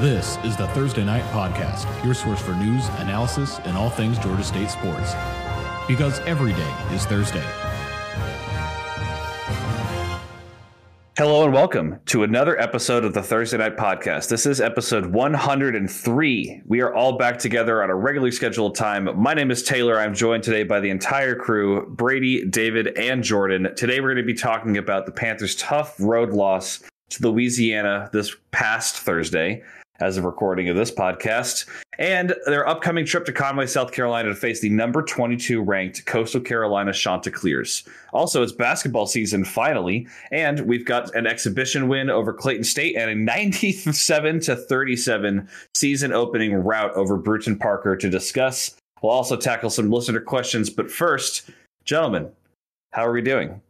This is the Thursday Night Podcast, your source for news, analysis, and all things Georgia State sports. Because every day is Thursday. Hello and welcome to another episode of the Thursday Night Podcast. This is episode 103. We are all back together on a regularly scheduled time. My name is Taylor. I'm joined today by the entire crew Brady, David, and Jordan. Today we're going to be talking about the Panthers' tough road loss to Louisiana this past Thursday as of recording of this podcast, and their upcoming trip to Conway, South Carolina to face the number 22 ranked Coastal Carolina Chanticleers. Also, it's basketball season finally, and we've got an exhibition win over Clayton State and a 97 to 37 season opening rout over Brewton Parker to discuss. We'll also tackle some listener questions, but first, gentlemen, how are we doing?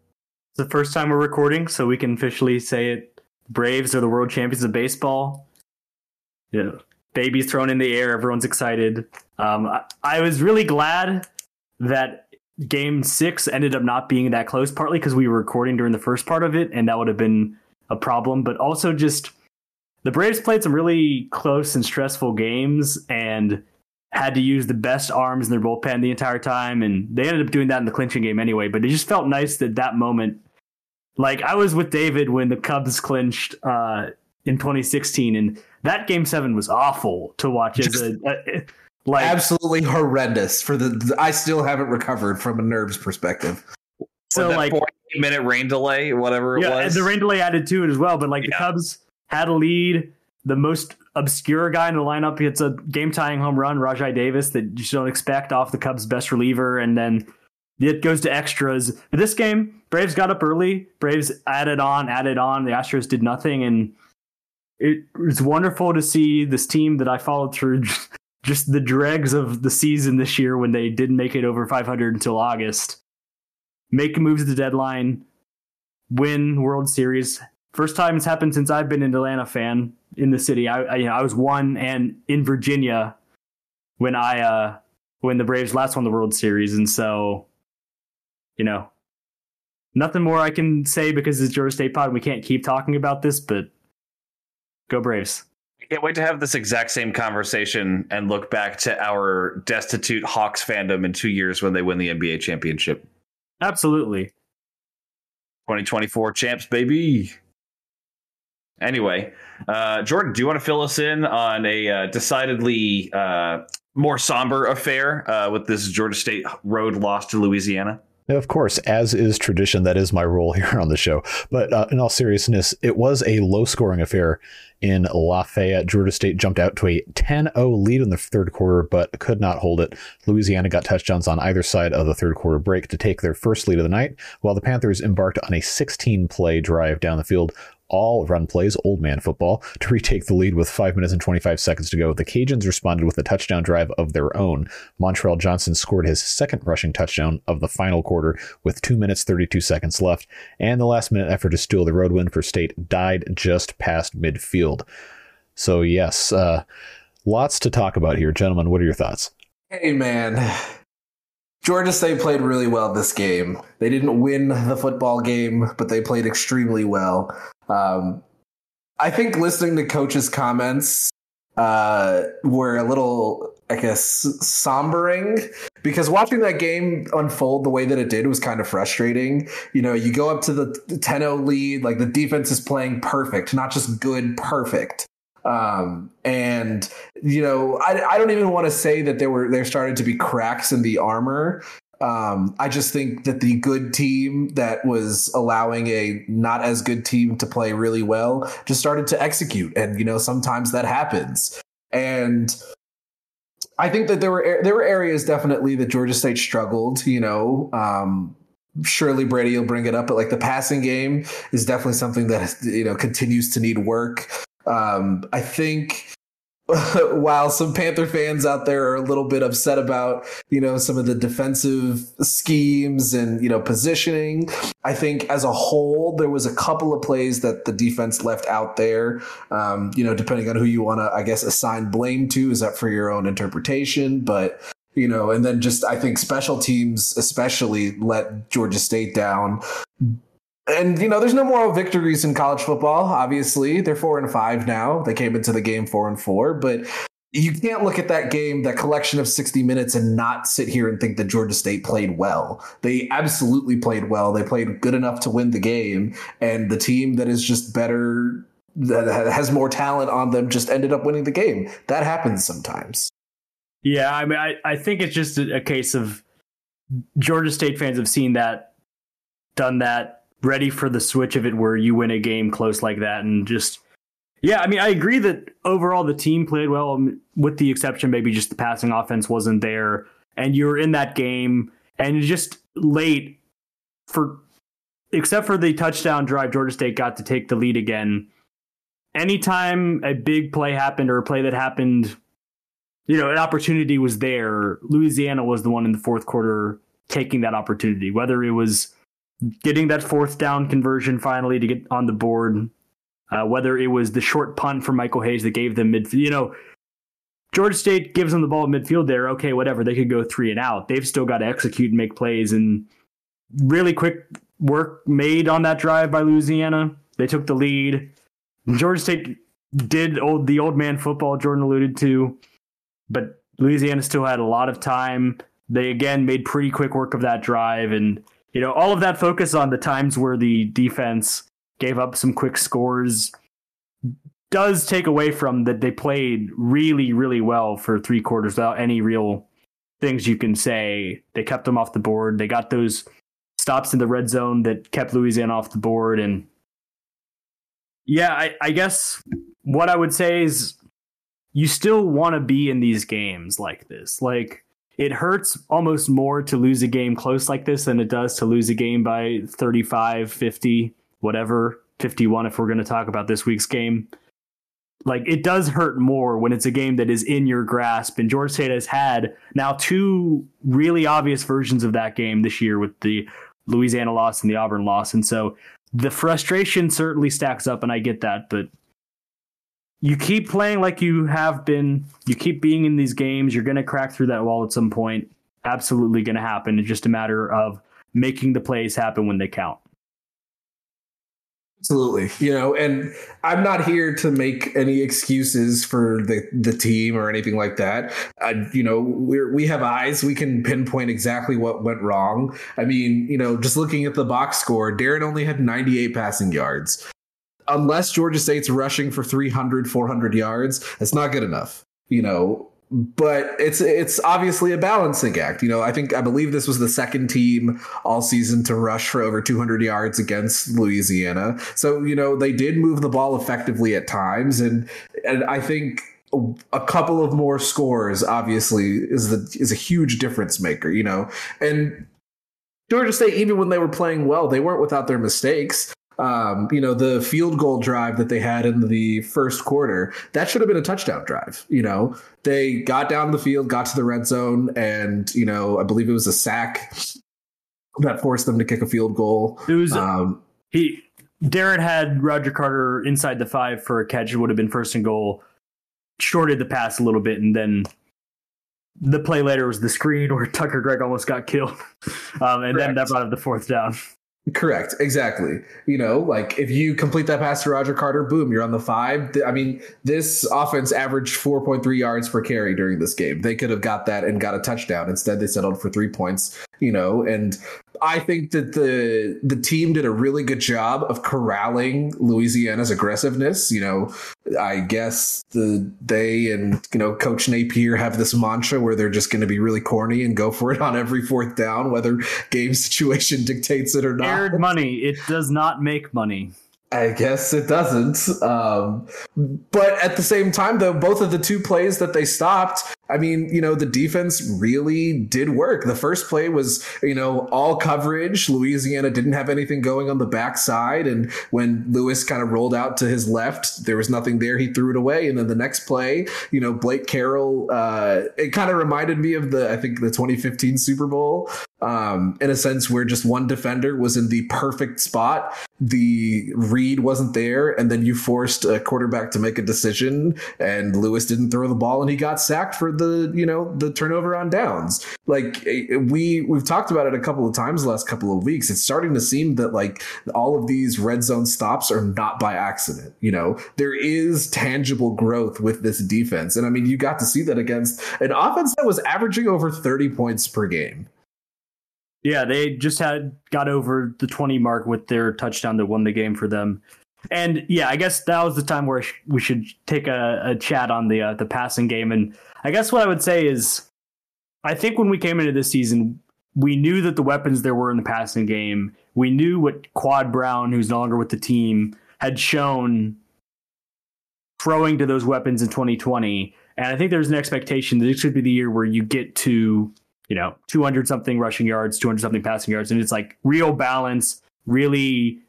It's the first time we're recording, so we can officially say it. Braves are the world champions of baseball yeah, babies thrown in the air. Everyone's excited. Um, I, I, was really glad that game six ended up not being that close, partly because we were recording during the first part of it, and that would have been a problem, but also just the Braves played some really close and stressful games and had to use the best arms in their bullpen the entire time. And they ended up doing that in the clinching game anyway, but it just felt nice that that moment, like I was with David when the Cubs clinched uh, in 2016, and that game seven was awful to watch. Just as a, a, like absolutely horrendous. For the, I still haven't recovered from a nerves perspective. So like minute rain delay, whatever it yeah, was. the rain delay added to it as well. But like yeah. the Cubs had a lead. The most obscure guy in the lineup hits a game tying home run, Rajai Davis, that you don't expect off the Cubs' best reliever, and then it goes to extras. But this game, Braves got up early. Braves added on, added on. The Astros did nothing, and it was wonderful to see this team that I followed through just the dregs of the season this year when they didn't make it over 500 until August. Make moves at the deadline, win World Series. First time it's happened since I've been an Atlanta fan in the city. I, I, you know, I was one and in Virginia when I uh, when the Braves last won the World Series, and so you know nothing more I can say because it's Georgia State Pod. We can't keep talking about this, but Go Braves. I can't wait to have this exact same conversation and look back to our destitute Hawks fandom in two years when they win the NBA championship. Absolutely. 2024 champs, baby. Anyway, uh, Jordan, do you want to fill us in on a uh, decidedly uh, more somber affair uh, with this Georgia State road loss to Louisiana? Of course, as is tradition, that is my role here on the show. But uh, in all seriousness, it was a low scoring affair in Lafayette. Georgia State jumped out to a 10 0 lead in the third quarter, but could not hold it. Louisiana got touchdowns on either side of the third quarter break to take their first lead of the night, while the Panthers embarked on a 16 play drive down the field all run plays, old man football, to retake the lead with 5 minutes and 25 seconds to go. The Cajuns responded with a touchdown drive of their own. Montrell Johnson scored his second rushing touchdown of the final quarter with 2 minutes 32 seconds left, and the last minute effort to steal the road win for State died just past midfield. So, yes, uh, lots to talk about here. Gentlemen, what are your thoughts? Hey, man. Georgia State played really well this game. They didn't win the football game, but they played extremely well. Um, I think listening to coach's comments uh, were a little, I guess, sombering because watching that game unfold the way that it did was kind of frustrating. You know, you go up to the 10 0 lead, like the defense is playing perfect, not just good, perfect. Um, and you know, I, I don't even want to say that there were there started to be cracks in the armor. Um, I just think that the good team that was allowing a not as good team to play really well just started to execute, and you know, sometimes that happens. And I think that there were there were areas definitely that Georgia State struggled. You know, um, surely Brady will bring it up, but like the passing game is definitely something that you know continues to need work. Um, I think while some Panther fans out there are a little bit upset about, you know, some of the defensive schemes and, you know, positioning, I think as a whole, there was a couple of plays that the defense left out there. Um, you know, depending on who you want to, I guess, assign blame to, is that for your own interpretation? But, you know, and then just I think special teams especially let Georgia State down and you know, there's no moral victories in college football. Obviously, they're four and five now. They came into the game four and four, but you can't look at that game, that collection of 60 minutes, and not sit here and think that Georgia State played well. They absolutely played well. They played good enough to win the game, and the team that is just better, that has more talent on them, just ended up winning the game. That happens sometimes. Yeah, I mean, I, I think it's just a, a case of Georgia State fans have seen that, done that, ready for the switch of it where you win a game close like that, and just yeah, I mean, I agree that overall the team played well, um, with the exception maybe just the passing offense wasn't there, and you were in that game, and just late for, except for the touchdown drive, Georgia State got to take the lead again. Anytime a big play happened or a play that happened, you know, an opportunity was there. Louisiana was the one in the fourth quarter taking that opportunity, whether it was getting that fourth down conversion finally to get on the board uh, whether it was the short punt from Michael Hayes that gave them midfield, you know, Georgia State gives them the ball at midfield there. Okay, whatever. They could go three and out. They've still got to execute and make plays. And really quick work made on that drive by Louisiana. They took the lead. Georgia State did old the old man football Jordan alluded to, but Louisiana still had a lot of time. They again made pretty quick work of that drive, and you know all of that focus on the times where the defense gave up some quick scores does take away from that they played really really well for three quarters without any real things you can say. They kept them off the board. They got those stops in the red zone that kept louisiana off the board. And yeah i, I guess what i would say is you still want to be in these games like this. Like it hurts almost more to lose a game close like this than it does to lose a game by 35 50 whatever 51 if we're going to talk about this week's game. Like it does hurt more when it's a game that is in your grasp and georgia state has had now two really obvious versions of that game this year with the louisiana loss and the auburn loss and so the frustration certainly stacks up and i get that but you keep playing like you have been you keep being in these games you're going to crack through that wall at some point absolutely going to happen it's just a matter of making the plays happen when they count Absolutely. You know, and I'm not here to make any excuses for the the team or anything like that. I, you know, we're, we have eyes. We can pinpoint exactly what went wrong. I mean, you know, just looking at the box score, Darren only had 98 passing yards. Unless Georgia State's rushing for 300, 400 yards, that's not good enough. You know, but it's it's obviously a balancing act. You know, I think I believe this was the second team all season to rush for over 200 yards against Louisiana. So you know they did move the ball effectively at times, and and I think a couple of more scores obviously is the is a huge difference maker. You know, and Georgia State even when they were playing well, they weren't without their mistakes um, you know, the field goal drive that they had in the first quarter, that should have been a touchdown drive. You know, they got down the field, got to the red zone, and, you know, I believe it was a sack that forced them to kick a field goal. It was, um, he, Darren had Roger Carter inside the five for a catch. It would have been first and goal, shorted the pass a little bit, and then the play later was the screen where Tucker Gregg almost got killed. Um, and Correct. then that brought up the fourth down. Correct. Exactly. You know, like if you complete that pass to Roger Carter, boom, you're on the five. I mean, this offense averaged 4.3 yards per carry during this game. They could have got that and got a touchdown. Instead, they settled for three points, you know, and I think that the the team did a really good job of corralling Louisiana's aggressiveness. You know, I guess the they and you know Coach Napier have this mantra where they're just going to be really corny and go for it on every fourth down, whether game situation dictates it or not. Aired money. It does not make money. I guess it doesn't. Um, but at the same time, though, both of the two plays that they stopped, I mean, you know, the defense really did work. The first play was, you know, all coverage. Louisiana didn't have anything going on the backside. And when Lewis kind of rolled out to his left, there was nothing there. He threw it away. And then the next play, you know, Blake Carroll, uh, it kind of reminded me of the, I think, the 2015 Super Bowl um, in a sense where just one defender was in the perfect spot. The read wasn't there. And then you forced a quarterback to make a decision. And Lewis didn't throw the ball and he got sacked for the you know the turnover on downs. Like eh, we we've talked about it a couple of times the last couple of weeks. It's starting to seem that like all of these red zone stops are not by accident. You know, there is tangible growth with this defense, and I mean you got to see that against an offense that was averaging over thirty points per game. Yeah, they just had got over the 20 mark with their touchdown that won the game for them. And yeah, I guess that was the time where we should take a, a chat on the uh, the passing game. And I guess what I would say is, I think when we came into this season, we knew that the weapons there were in the passing game. We knew what Quad Brown, who's no longer with the team, had shown throwing to those weapons in 2020. And I think there's an expectation that this should be the year where you get to, you know, 200 something rushing yards, 200 something passing yards. And it's like real balance, really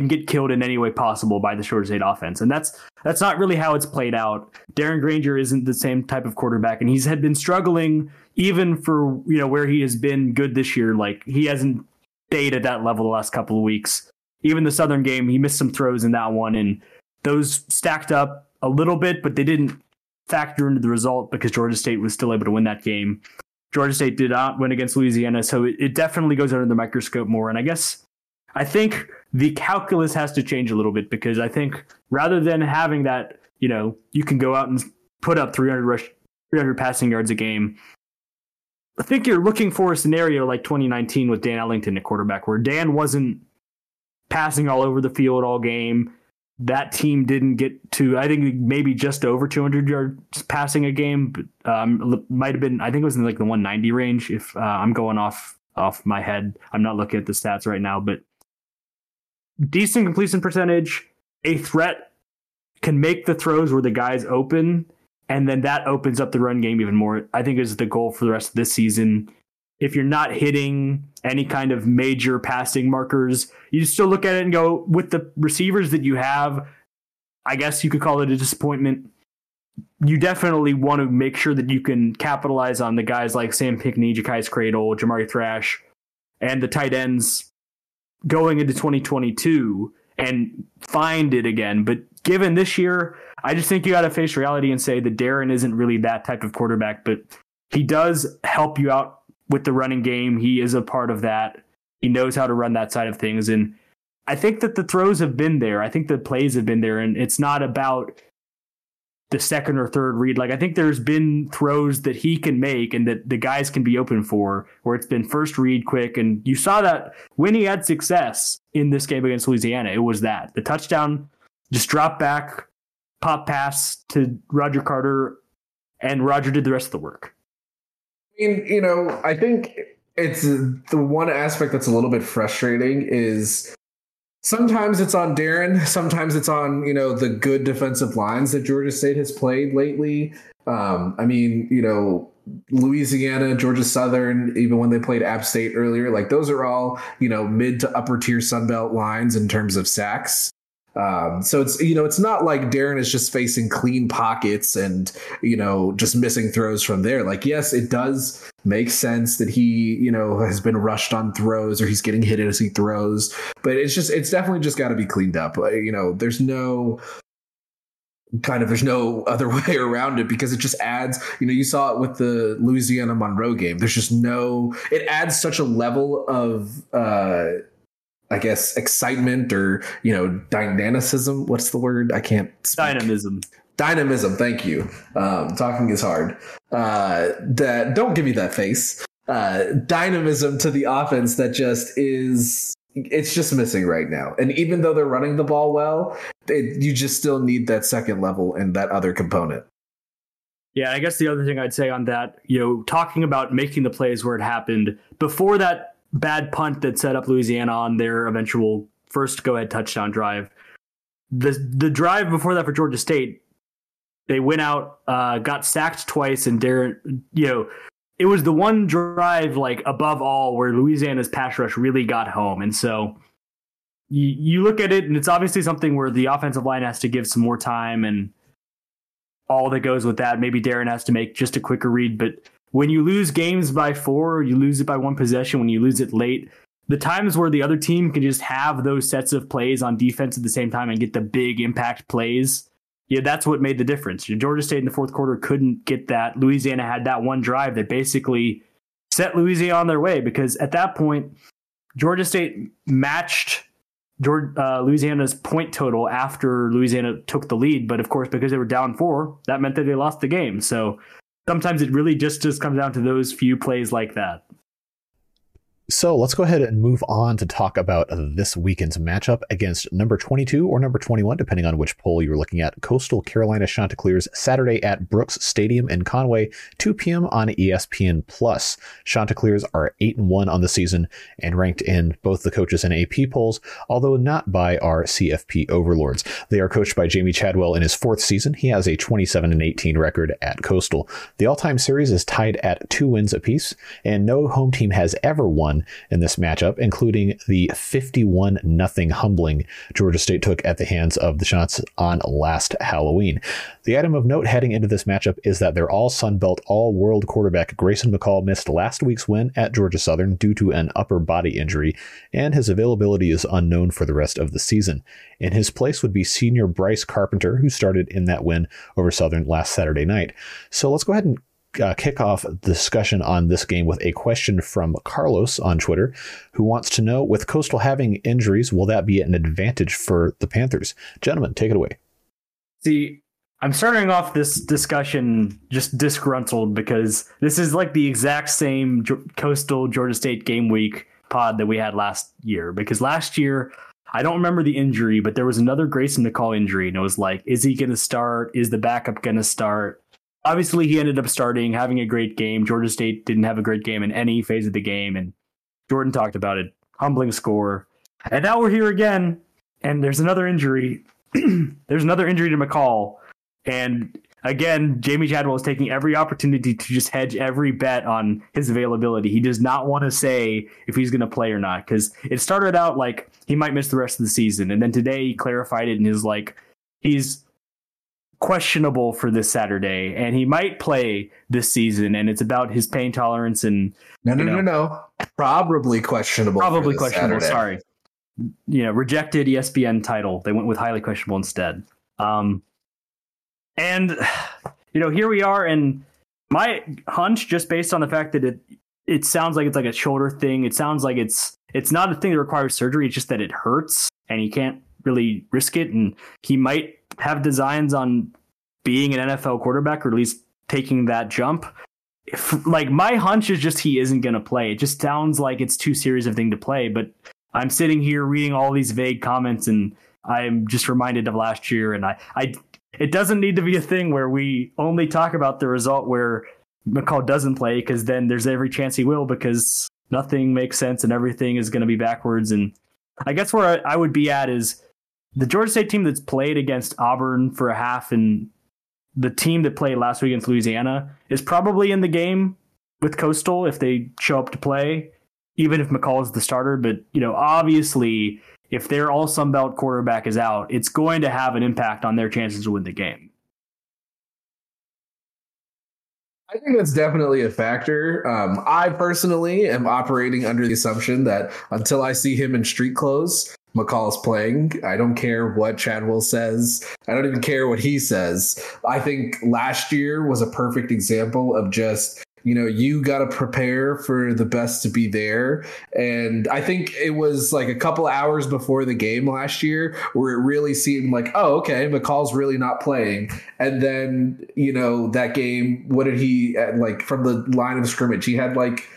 can get killed in any way possible by the Georgia State offense. And that's that's not really how it's played out. Darren Grainger isn't the same type of quarterback, and he's had been struggling even for you know where he has been good this year. Like he hasn't stayed at that level the last couple of weeks. Even the Southern game, he missed some throws in that one, and those stacked up a little bit, but they didn't factor into the result because Georgia State was still able to win that game. Georgia State did not win against Louisiana, so it, it definitely goes under the microscope more. And I guess I think the calculus has to change a little bit because I think rather than having that, you know, you can go out and put up 300 rush, 300 passing yards a game. I think you're looking for a scenario like 2019 with Dan Ellington at quarterback, where Dan wasn't passing all over the field all game. That team didn't get to, I think, maybe just over 200 yards passing a game, um, might have been, I think it was in like the 190 range. If uh, I'm going off off my head, I'm not looking at the stats right now, but decent completion percentage, a threat can make the throws where the guy's open, and then that opens up the run game even more. I think is the goal for the rest of this season. If you're not hitting any kind of major passing markers, you still look at it and go, with the receivers that you have, I guess you could call it a disappointment. You definitely want to make sure that you can capitalize on the guys like Sam Pinckney, Ja'Khious Cradle, Jamari Thrash, and the tight ends going into 2022 and find it again. But given this year, I just think you got to face reality and say that Darren isn't really that type of quarterback, but he does help you out with the running game. He is a part of that. He knows how to run that side of things. And I think that the throws have been there. I think the plays have been there. And it's not about the second or third read. Like I think there's been throws that he can make and that the guys can be open for where it's been first read quick. And you saw that when he had success in this game against Louisiana, it was that the touchdown, just drop back, pop pass to Roger Carter, and Roger did the rest of the work. I mean, you know, I think it's the one aspect that's a little bit frustrating is sometimes it's on Darren, sometimes it's on you know the good defensive lines that Georgia State has played lately. Um, I mean, you know, Louisiana, Georgia Southern, even when they played App State earlier, like those are all you know mid to upper tier Sun Belt lines in terms of sacks. Um, so it's you know it's not like Darren is just facing clean pockets and you know just missing throws from there. Like yes, it does make sense that he you know has been rushed on throws or he's getting hit as he throws, but it's just it's definitely just got to be cleaned up. You know, there's no kind of there's no other way around it because it just adds you know you saw it with the louisiana monroe game there's just no it adds such a level of uh I guess excitement or you know dynamicism. What's the word? I can't. Speak. Dynamism. Dynamism. Thank you. Um, talking is hard. Uh, that don't give me that face. Uh, dynamism to the offense that just is. It's just missing right now. And even though they're running the ball well, it, you just still need that second level and that other component. Yeah, I guess the other thing I'd say on that, you know, talking about making the plays where it happened before that bad punt that set up Louisiana on their eventual first go ahead touchdown drive. The the drive before that for Georgia State, they went out, uh, got sacked twice, and Darren, you know, it was the one drive like above all where Louisiana's pass rush really got home, and so you you look at it, and it's obviously something where the offensive line has to give some more time and all that goes with that. Maybe Darren has to make just a quicker read, but when you lose games by four, you lose it by one possession. When you lose it late, the times where the other team can just have those sets of plays on defense at the same time and get the big impact plays, yeah, that's what made the difference. Georgia State in the fourth quarter couldn't get that. Louisiana had that one drive that basically set Louisiana on their way because at that point, Georgia State matched uh, Louisiana's point total after Louisiana took the lead. But of course, because they were down four, that meant that they lost the game. So sometimes it really just just comes down to those few plays like that. So let's go ahead and move on to talk about this weekend's matchup against number 22 or number 21, depending on which poll you're looking at. Coastal Carolina Chanticleers Saturday at Brooks Stadium in Conway, 2 p.m. on ESPN Plus. Chanticleers are 8 and 1 on the season and ranked in both the coaches and AP polls, although not by our CFP overlords. They are coached by Jamie Chadwell in his fourth season. He has a 27 and 18 record at Coastal. The all-time series is tied at two wins apiece, and no home team has ever won in this matchup, including the 51 0 humbling Georgia State took at the hands of the Shots on last Halloween. The item of note heading into this matchup is that their all Sun Belt, all world quarterback Grayson McCall missed last week's win at Georgia Southern due to an upper body injury, and his availability is unknown for the rest of the season. In his place would be senior Bryce Carpenter, who started in that win over Southern last Saturday night. So let's go ahead and uh, kick off discussion on this game with a question from Carlos on Twitter, who wants to know with Coastal having injuries, will that be an advantage for the Panthers? Gentlemen, take it away. See, I'm starting off this discussion just disgruntled because this is like the exact same Coastal Georgia State game week pod that we had last year. Because last year, I don't remember the injury, but there was another Grayson McCall injury, and it was like, is he going to start? Is the backup going to start? Obviously he ended up starting, having a great game. Georgia State didn't have a great game in any phase of the game, and Jordan talked about it. Humbling score. And now we're here again, and there's another injury. there's another injury to McCall. And again, Jamie Chadwell is taking every opportunity to just hedge every bet on his availability. He does not want to say if he's going to play or not because it started out like he might miss the rest of the season. And then today he clarified it and is like, he's questionable for this Saturday, and he might play this season. And it's about his pain tolerance and no, no, know, no, no, probably questionable. Probably questionable. Saturday. Sorry, you know, rejected ESPN title. They went with highly questionable instead. Um, and you know, here we are, and my hunch, just based on the fact that it it sounds like it's like a shoulder thing. It sounds like it's it's not a thing that requires surgery. It's just that it hurts, and he can't really risk it. And he might have designs on being an NFL quarterback or at least taking that jump. If, like my hunch is just he isn't going to play. It just sounds like it's too serious of thing to play. But I'm sitting here reading all these vague comments, and I'm just reminded of last year. And I, I, it doesn't need to be a thing where we only talk about the result where McCall doesn't play, because then there's every chance he will, because nothing makes sense and everything is going to be backwards. And I guess where I, I would be at is the Georgia State team that's played against Auburn for a half and the team that played last week against Louisiana is probably in the game with Coastal if they show up to play, even if McCall is the starter. But, you know, obviously, if their all Sun Belt quarterback is out, it's going to have an impact on their chances to win the game. I think that's definitely a factor. Um, I personally am operating under the assumption that until I see him in street clothes, McCall's playing. I don't care what Chadwell says. I don't even care what he says. I think last year was a perfect example of just you know you got to prepare for the best to be there. And i think it was like a couple hours before the game last year where it really seemed like oh okay mccall's really not playing. And then you know that game what did he like from the line of scrimmage he had like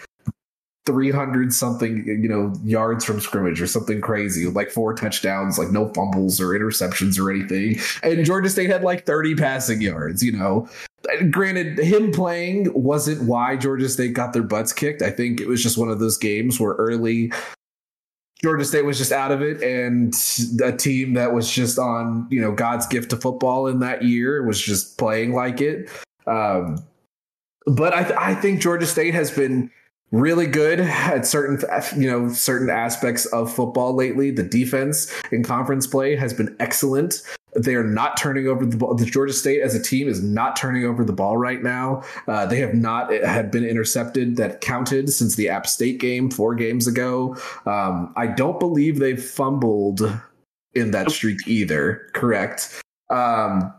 300 something you know yards from scrimmage or something crazy like four touchdowns like no fumbles or interceptions or anything. And georgia state had like 30 passing yards you know granted him playing wasn't why georgia state got their butts kicked i think it was just one of those games where early Georgia State was just out of it, and a team that was just on, you know, God's gift to football in that year was just playing like it. Um, but I, th- I think Georgia State has been really good at certain you know certain aspects of football lately. The defense in conference play has been excellent. They are not turning over the ball. The georgia state as a team is not turning over the ball right now. Uh, they have not had been intercepted that counted since the app state game four games ago. Um, i don't believe they've fumbled in that streak either. Correct. Um,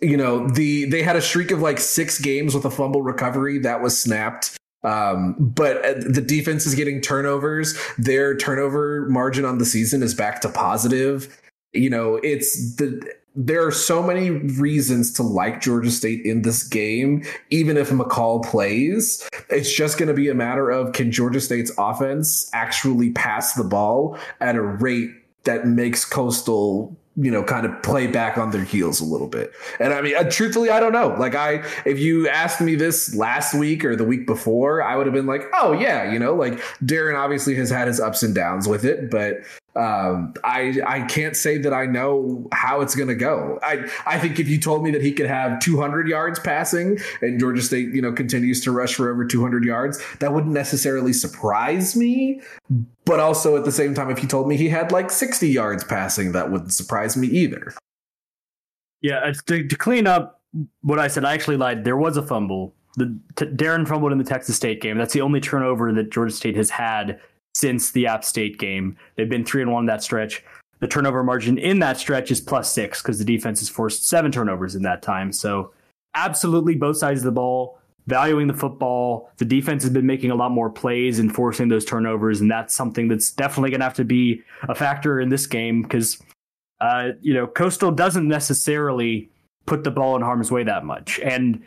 you know, the they had a streak of like six games with a fumble recovery that was snapped. Um, but uh, the defense is getting turnovers. Their turnover margin on the season is back to positive. You know, it's the there are so many reasons to like Georgia State in this game, even if McCall plays. It's just going to be a matter of can Georgia State's offense actually pass the ball at a rate that makes Coastal you know, kind of play back on their heels a little bit. And I mean, uh, truthfully, I don't know. Like, I, if you asked me this last week or the week before, I would have been like, oh, yeah, you know, like Darren obviously has had his ups and downs with it, but um, I I can't say that I know how it's going to go. I I think if you told me that he could have 200 yards passing and Georgia State you know continues to rush for over 200 yards, that wouldn't necessarily surprise me. But also at the same time, if you told me he had like 60 yards passing, that wouldn't surprise me either. Yeah, to, to clean up what I said, I actually lied. There was a fumble. The t- Darren fumbled in the Texas State game. That's the only turnover that Georgia State has had since the App State game. They've been three and one that stretch. The turnover margin in that stretch is plus six because the defense has forced seven turnovers in that time. So, absolutely both sides of the ball, valuing the football. The defense has been making a lot more plays and forcing those turnovers, and that's something that's definitely going to have to be a factor in this game because, uh, you know, Coastal doesn't necessarily put the ball in harm's way that much. And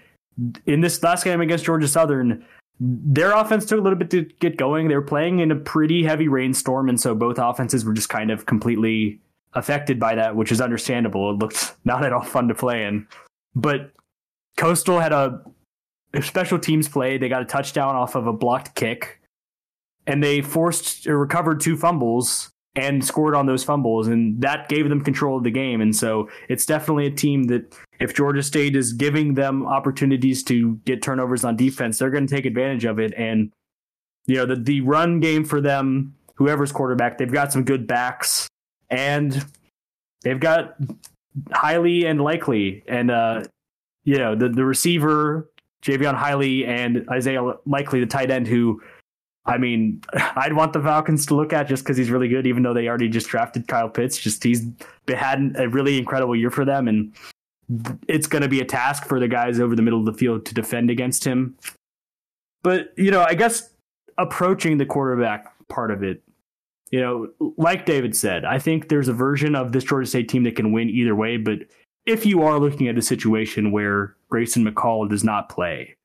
in this last game against Georgia Southern, their offense took a little bit to get going. They were playing in a pretty heavy rainstorm, and so both offenses were just kind of completely affected by that, which is understandable. It looked not at all fun to play in. But Coastal had a, special teams play. They got a touchdown off of a blocked kick, and they forced or recovered two fumbles and scored on those fumbles, and that gave them control of the game. And so it's definitely a team that, if Georgia State is giving them opportunities to get turnovers on defense, they're going to take advantage of it. And you know, the the run game for them, whoever's quarterback, they've got some good backs, and they've got Heiligh and likely, and uh, you know, the the receiver. Jaivon Heiligh and Isaiah Likely, the tight end, who I mean, I'd want the Falcons to look at just because he's really good, even though they already just drafted Kyle Pitts. Just he's had a really incredible year for them, and it's going to be a task for the guys over the middle of the field to defend against him. But you know, I guess approaching the quarterback part of it, you know, like David said, I think there's a version of this Georgia State team that can win either way. But if you are looking at a situation where Grayson McCall does not play,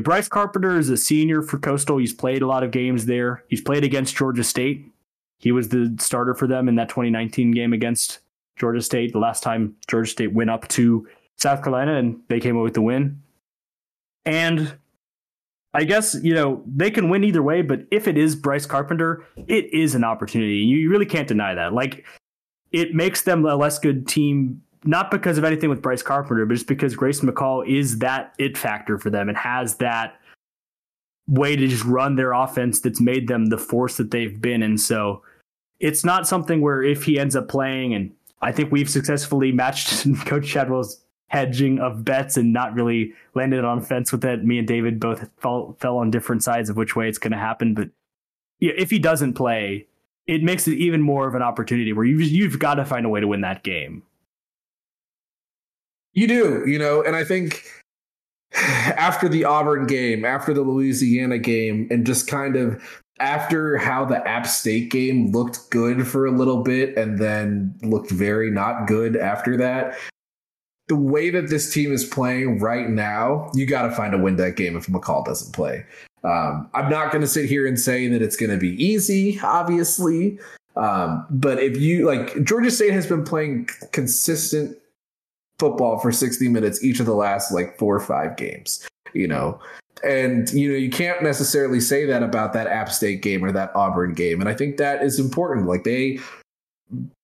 Bryce Carpenter is a senior for Coastal. He's played a lot of games there. He's played against Georgia State. He was the starter for them in that 2019 game against Georgia State. The last time Georgia State went up to South Carolina and they came away with the win. And I guess, you know, they can win either way, but if it is Bryce Carpenter, it is an opportunity. You really can't deny that. Like, it makes them a less good team not because of anything with Bryce Carpenter, but just because Grayson McCall is that it factor for them and has that way to just run their offense that's made them the force that they've been. And so it's not something where if he ends up playing, and I think we've successfully matched Coach Chadwell's hedging of bets and not really landed on a fence with it. Me and David both fell, fell on different sides of which way it's going to happen. But yeah, if he doesn't play, it makes it even more of an opportunity where you've, you've got to find a way to win that game. You do, you know, and I think after the Auburn game, after the Louisiana game, and just kind of after how the App State game looked good for a little bit and then looked very not good after that. The way that this team is playing right now, you got to find a win that game if McCall doesn't play. Um, I'm not going to sit here and say that it's going to be easy, obviously. Um, but if you like, Georgia State has been playing consistent football for 60 minutes each of the last like four or five games, you know. And you know, you can't necessarily say that about that App State game or that Auburn game. And I think that is important. Like they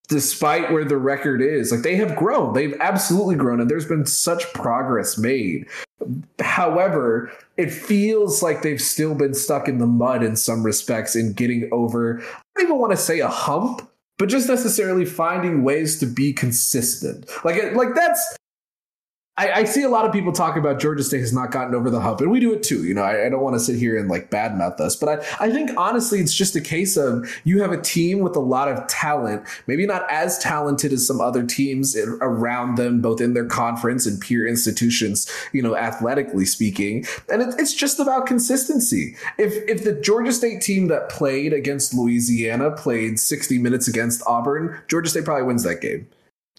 despite where the record is, like they have grown. They've absolutely grown and there's been such progress made. However, it feels like they've still been stuck in the mud in some respects in getting over I don't even want to say a hump, but just necessarily finding ways to be consistent. Like like that's I, I, see a lot of people talk about Georgia State has not gotten over the hump, and we do it too. You know, I, I don't want to sit here and like badmouth us, but I, I think honestly, it's just a case of you have a team with a lot of talent, maybe not as talented as some other teams around them, both in their conference and peer institutions, you know, athletically speaking. And it, it's just about consistency. If if the Georgia State team that played against Louisiana played 60 minutes against Auburn, Georgia State probably wins that game.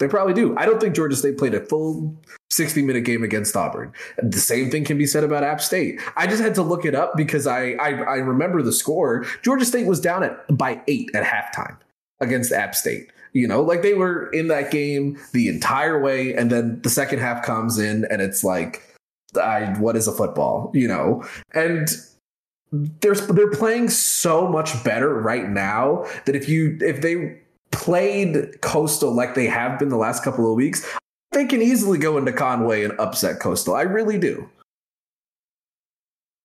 They probably do. I don't think Georgia State played a full 60 minute game against Auburn. The same thing can be said about App State. I just had to look it up because I, I, I remember the score. Georgia State was down at by eight at halftime against App State. You know, like they were in that game the entire way, and then the second half comes in, and it's like, I, what is a football? You know, and they're they're playing so much better right now that if you if they played Coastal like they have been the last couple of weeks, they can easily go into Conway and upset Coastal. I really do.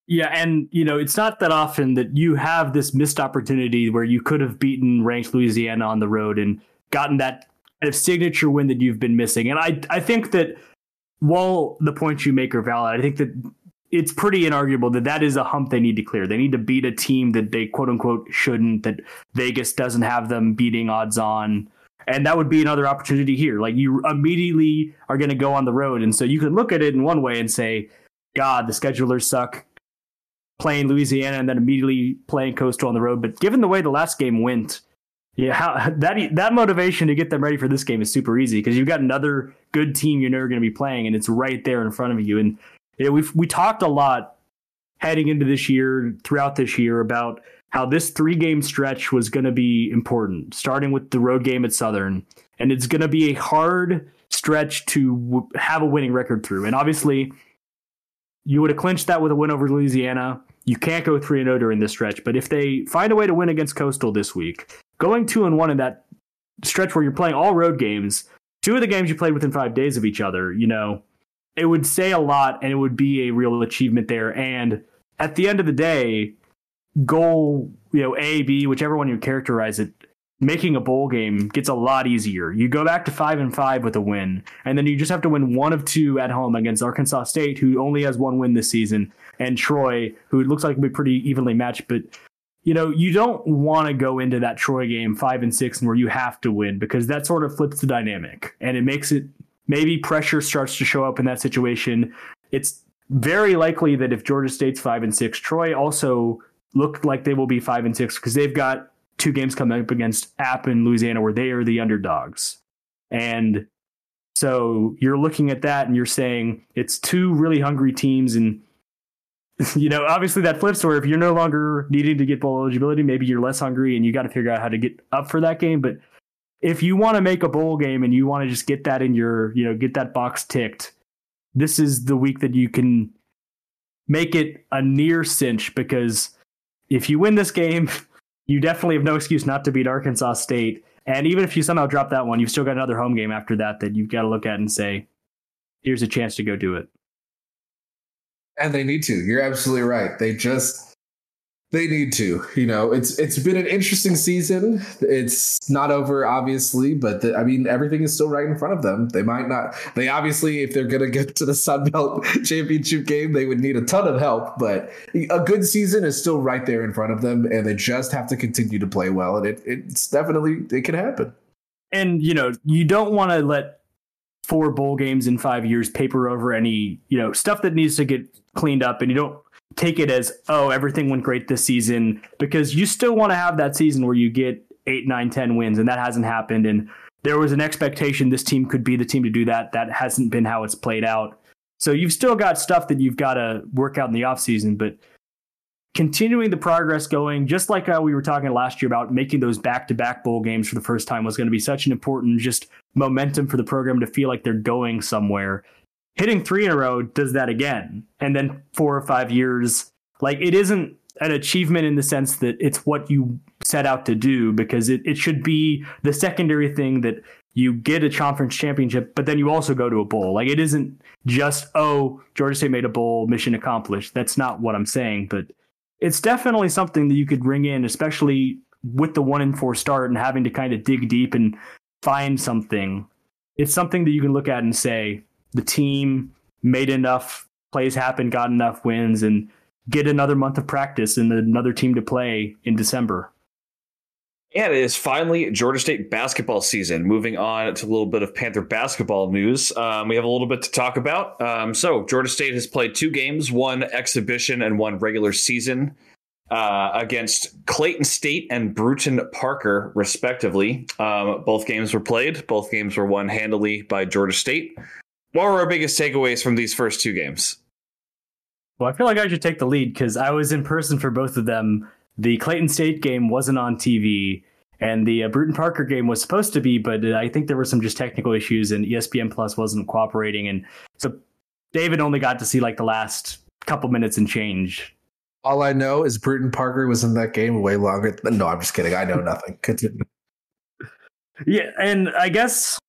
Yeah, and you know, it's not that often that you have this missed opportunity where you could have beaten ranked Louisiana on the road and gotten that kind of signature win that you've been missing. And I I think that while the points you make are valid, I think that it's pretty inarguable that that is a hump they need to clear. They need to beat a team that they quote unquote shouldn't, that Vegas doesn't have them beating odds on. And that would be another opportunity here. Like you immediately are going to go on the road. And so you can look at it in one way and say, God, the schedulers suck playing Louisiana and then immediately playing Coastal on the road. But given the way the last game went, yeah, how, that that motivation to get them ready for this game is super easy because you've got another good team you're you're going to be playing, and it's right there in front of you. And you know, we've we talked a lot heading into this year, throughout this year, about how this three game stretch was going to be important, starting with the road game at Southern, and it's going to be a hard stretch to w- have a winning record through. And obviously, you would have clinched that with a win over Louisiana. You can't go three and zero oh during this stretch, but if they find a way to win against Coastal this week, going two and one in that stretch where you're playing all road games, two of the games you played within five days of each other, you know, it would say a lot and it would be a real achievement there. And at the end of the day, goal, you know, A, B, whichever one you characterize it, making a bowl game gets a lot easier. You go back to five and five with a win, and then you just have to win one of two at home against Arkansas State, who only has one win this season, and Troy, who looks like will be pretty evenly matched. But you know, you don't want to go into that Troy game five and six and where you have to win because that sort of flips the dynamic and it makes it maybe pressure starts to show up in that situation. It's very likely that if Georgia State's five and six, Troy also look like they will be five and six because they've got two games coming up against App and Louisiana where they are the underdogs. And so you're looking at that and you're saying it's two really hungry teams and you know, obviously that flips where if you're no longer needing to get bowl eligibility, maybe you're less hungry and you got to figure out how to get up for that game. But if you want to make a bowl game and you want to just get that in your, you know, get that box ticked, this is the week that you can make it a near cinch because if you win this game, you definitely have no excuse not to beat Arkansas State. And even if you somehow drop that one, you've still got another home game after that that you've got to look at and say, here's a chance to go do it. And they need to. You're absolutely right. They just they need to. You know, it's it's been an interesting season. It's not over, obviously, but the, I mean, everything is still right in front of them. They might not. They obviously, if they're going to get to the Sun Belt championship game, they would need a ton of help. But a good season is still right there in front of them, and they just have to continue to play well. And it, it's definitely it can happen. And you know, you don't want to let four bowl games in five years paper over any you know stuff that needs to get cleaned up, and you don't take it as oh everything went great this season because you still want to have that season where you get eight nine ten wins and that hasn't happened and there was an expectation this team could be the team to do that. That hasn't been how it's played out. So you've still got stuff that you've got to work out in the offseason but continuing the progress going just like how we were talking last year about making those back-to-back bowl games for the first time was going to be such an important just momentum for the program to feel like they're going somewhere hitting three in a row does that again. And then four or five years, like it isn't an achievement in the sense that it's what you set out to do because it, it should be the secondary thing that you get a conference championship, but then you also go to a bowl. Like it isn't just, oh, Georgia State made a bowl, mission accomplished. That's not what I'm saying, but it's definitely something that you could ring in, especially with the one in four start and having to kind of dig deep and find something. It's something that you can look at and say, the team made enough plays happen, got enough wins, and get another month of practice and another team to play in December. And it is finally Georgia State basketball season. Moving on to a little bit of Panther basketball news. Um, we have a little bit to talk about. Um, so, Georgia State has played two games, one exhibition and one regular season, uh, against Clayton State and Brewton Parker, respectively. Um, both games were played, both games were won handily by Georgia State. What were our biggest takeaways from these first two games? Well, I feel like I should take the lead because I was in person for both of them the Clayton State game wasn't on TV, and the uh, Brewton Parker game was supposed to be, but I think there were some just technical issues, and ESPN Plus wasn't cooperating, and so David only got to see like the last couple minutes and change. All I know is Brewton Parker was in that game way longer. Than, no, I'm just kidding. I know nothing. Continue. Yeah, and I guess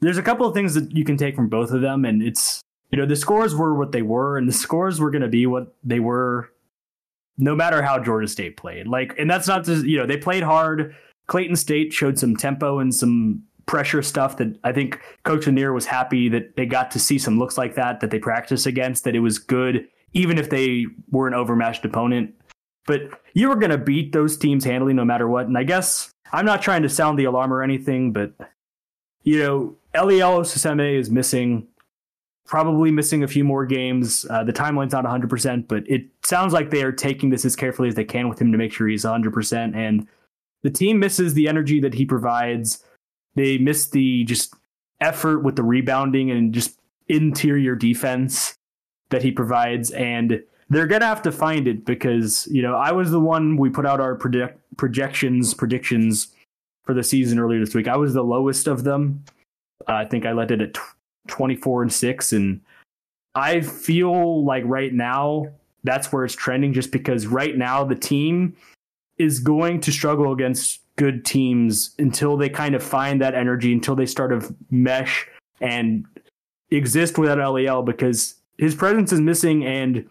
there's a couple of things that you can take from both of them, and it's you know the scores were what they were, and the scores were going to be what they were no matter how Georgia State played. Like, and that's not just, you know, they played hard. Clayton State showed some tempo and some pressure stuff that I think Coach Lanier was happy that they got to see some looks like that, that they practiced against, that it was good, even if they were an overmatched opponent. But you were going to beat those teams handily no matter what. And I guess I'm not trying to sound the alarm or anything, but, you know, Eliel Nsoseme is missing probably missing a few more games. Uh, the timeline's not 100%, but it sounds like they are taking this as carefully as they can with him to make sure he's 100%. And the team misses the energy that he provides. They miss the just effort with the rebounding and just interior defense that he provides. And they're going to have to find it because, you know, I was the one we put out our predict- projections, predictions for the season earlier this week. I was the lowest of them. Uh, I think I led it at 24 and 6 and I feel like right now that's where it's trending just because right now the team is going to struggle against good teams until they kind of find that energy until they start to mesh and exist without Eliel because his presence is missing and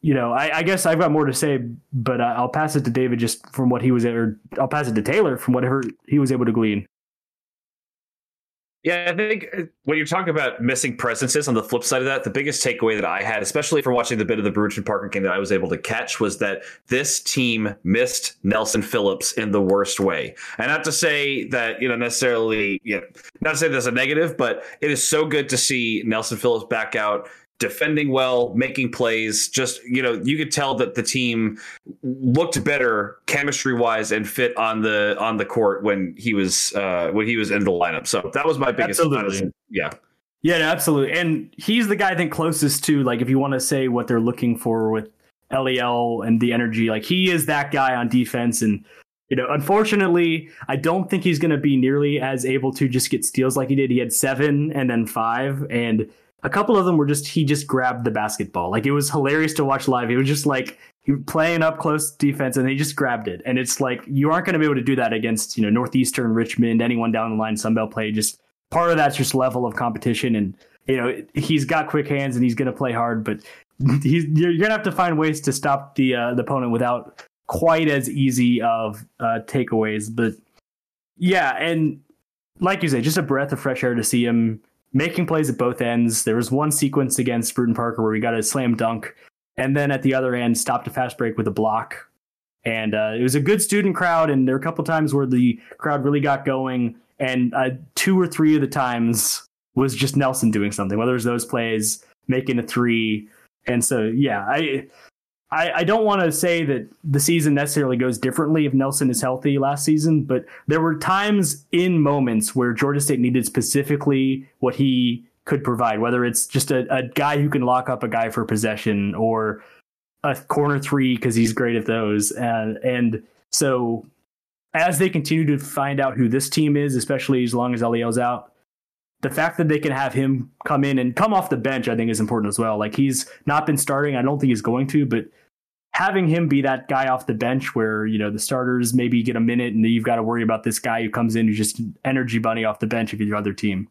you know, I, I, guess I've got more to say, but I'll pass it to David just from what he was, or I'll pass it to Taylor from whatever he was able to glean. Yeah, I think uh, when you're talking about missing presences on the flip side of that, the biggest takeaway that I had, especially from watching the bit of the Brewton Parker game that I was able to catch, was that this team missed Nelson Phillips in the worst way. And not to say that, you know, necessarily, you know, not to say that's a negative, but it is so good to see Nelson Phillips back out defending well, making plays. Just you know, you could tell that the team looked better chemistry wise and fit on the on the court when he was uh, when he was in the lineup. So that was my biggest. Absolutely. Yeah. Yeah, absolutely. And he's the guy I think closest to like if you want to say what they're looking for with Eliel and the energy, like he is that guy on defense and you know, unfortunately, I don't think he's going to be nearly as able to just get steals like he did. He had seven and then five, and a couple of them were just he just grabbed the basketball. Like it was hilarious to watch live. He was just like he playing up close defense and he just grabbed it. And it's like you aren't going to be able to do that against, you know, Northeastern, Richmond, anyone down the line, Sunbelt play. Just part of that's just level of competition and you know, he's got quick hands and he's going to play hard, but he's you're going to have to find ways to stop the uh, the opponent without quite as easy of uh, takeaways. But yeah, and like you say, just a breath of fresh air to see him making plays at both ends. There was one sequence against Brewton Parker where we got a slam dunk, and then at the other end, stopped a fast break with a block. And uh, it was a good student crowd, and there were a couple times where the crowd really got going. And uh, two or three of the times was just Nelson doing something, whether it was those plays, making a three. And so, yeah, I I, I don't want to say that the season necessarily goes differently if Nelson is healthy last season, but there were times in moments where Georgia State needed specifically what he could provide, whether it's just a, a guy who can lock up a guy for possession or a corner three because he's great at those. And, and so as they continue to find out who this team is, especially as long as Eliel's out, the fact that they can have him come in and come off the bench, I think, is important as well. Like he's not been starting. I don't think he's going to, but having him be that guy off the bench where you know the starters maybe get a minute and you've got to worry about this guy who comes in who's just energy bunny off the bench of your other team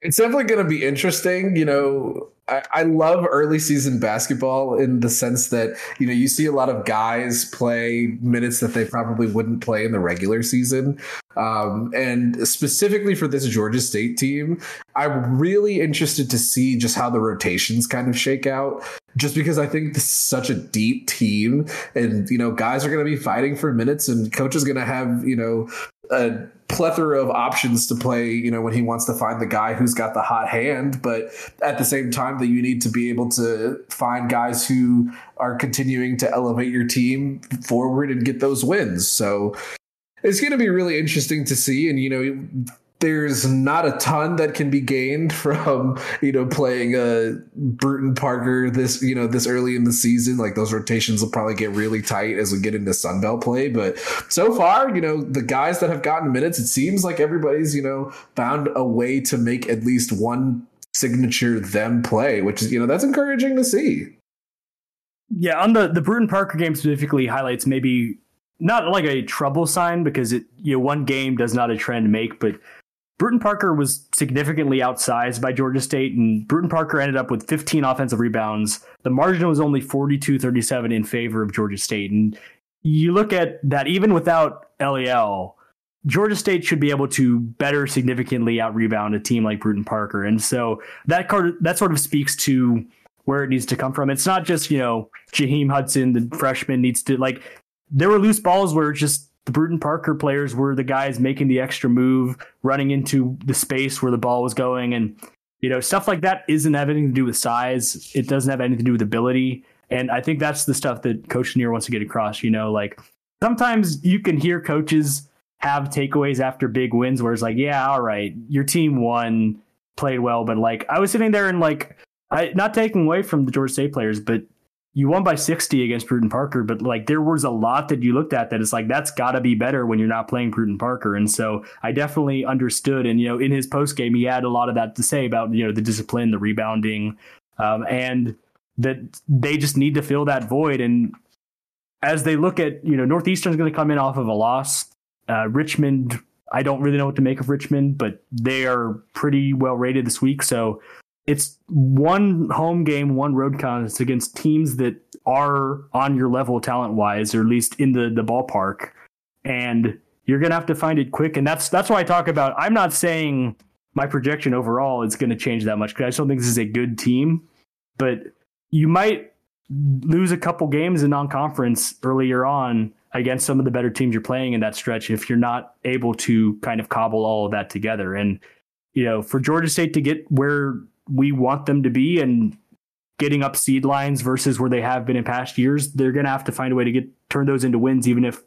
It's definitely going to be interesting. You know, I, I, love early season basketball in the sense that you know you see a lot of guys play minutes that they probably wouldn't play in the regular season. Um, and specifically for this Georgia State team, I'm really interested to see just how the rotations kind of shake out. Just because I think this is such a deep team, and you know, guys are going to be fighting for minutes, and coach is going to have you know a plethora of options to play, you know, when he wants to find the guy who's got the hot hand, but at the same time that you need to be able to find guys who are continuing to elevate your team forward and get those wins. So it's going to be really interesting to see and you know there's not a ton that can be gained from you know playing uh Brewton Parker this you know this early in the season. Like those rotations will probably get really tight as we get into Sunbelt play. But so far, you know the guys that have gotten minutes, it seems like everybody's you know found a way to make at least one signature them play, which is you know that's encouraging to see. Yeah, on the the Brewton Parker game specifically highlights maybe not like a trouble sign because it you know one game does not a trend make, but Brewton Parker was significantly outsized by Georgia State, and Brewton Parker ended up with 15 offensive rebounds. The margin was only 42 37 in favor of Georgia State. And you look at that, even without Eliel, Georgia State should be able to better significantly out rebound a team like Brewton Parker. And so that card, that sort of speaks to where it needs to come from. It's not just, you know, Jaheim Hudson, the freshman, needs to like, there were loose balls where just the Brewton Parker players were the guys making the extra move, running into the space where the ball was going. And, you know, stuff like that isn't have anything to do with size. It doesn't have anything to do with ability. And I think that's the stuff that Coach Lanier wants to get across. You know, like sometimes you can hear coaches have takeaways after big wins where it's like, yeah, all right, your team won, played well. But like, I was sitting there and like, I, not taking away from the Georgia State players, but you won by 60 against Brewton Parker, but like there was a lot that you looked at that is like that's got to be better when you're not playing Brewton Parker. And so I definitely understood. And you know, in his post game, he had a lot of that to say about you know the discipline, the rebounding, um, and that they just need to fill that void. And as they look at you know Northeastern's going to come in off of a loss. Uh, Richmond, I don't really know what to make of Richmond, but they are pretty well rated this week. So it's one home game, one road contest against teams that are on your level talent wise, or at least in the the ballpark, and you're gonna have to find it quick. And that's that's why I talk about. I'm not saying my projection overall is to change that much because I just don't think this is a good team, but you might lose a couple games in non-conference earlier on against some of the better teams you're playing in that stretch if you're not able to kind of cobble all of that together and you know for Georgia State to get where we want them to be and getting up seed lines versus where they have been in past years, they're going to have to find a way to get turn those into wins, even if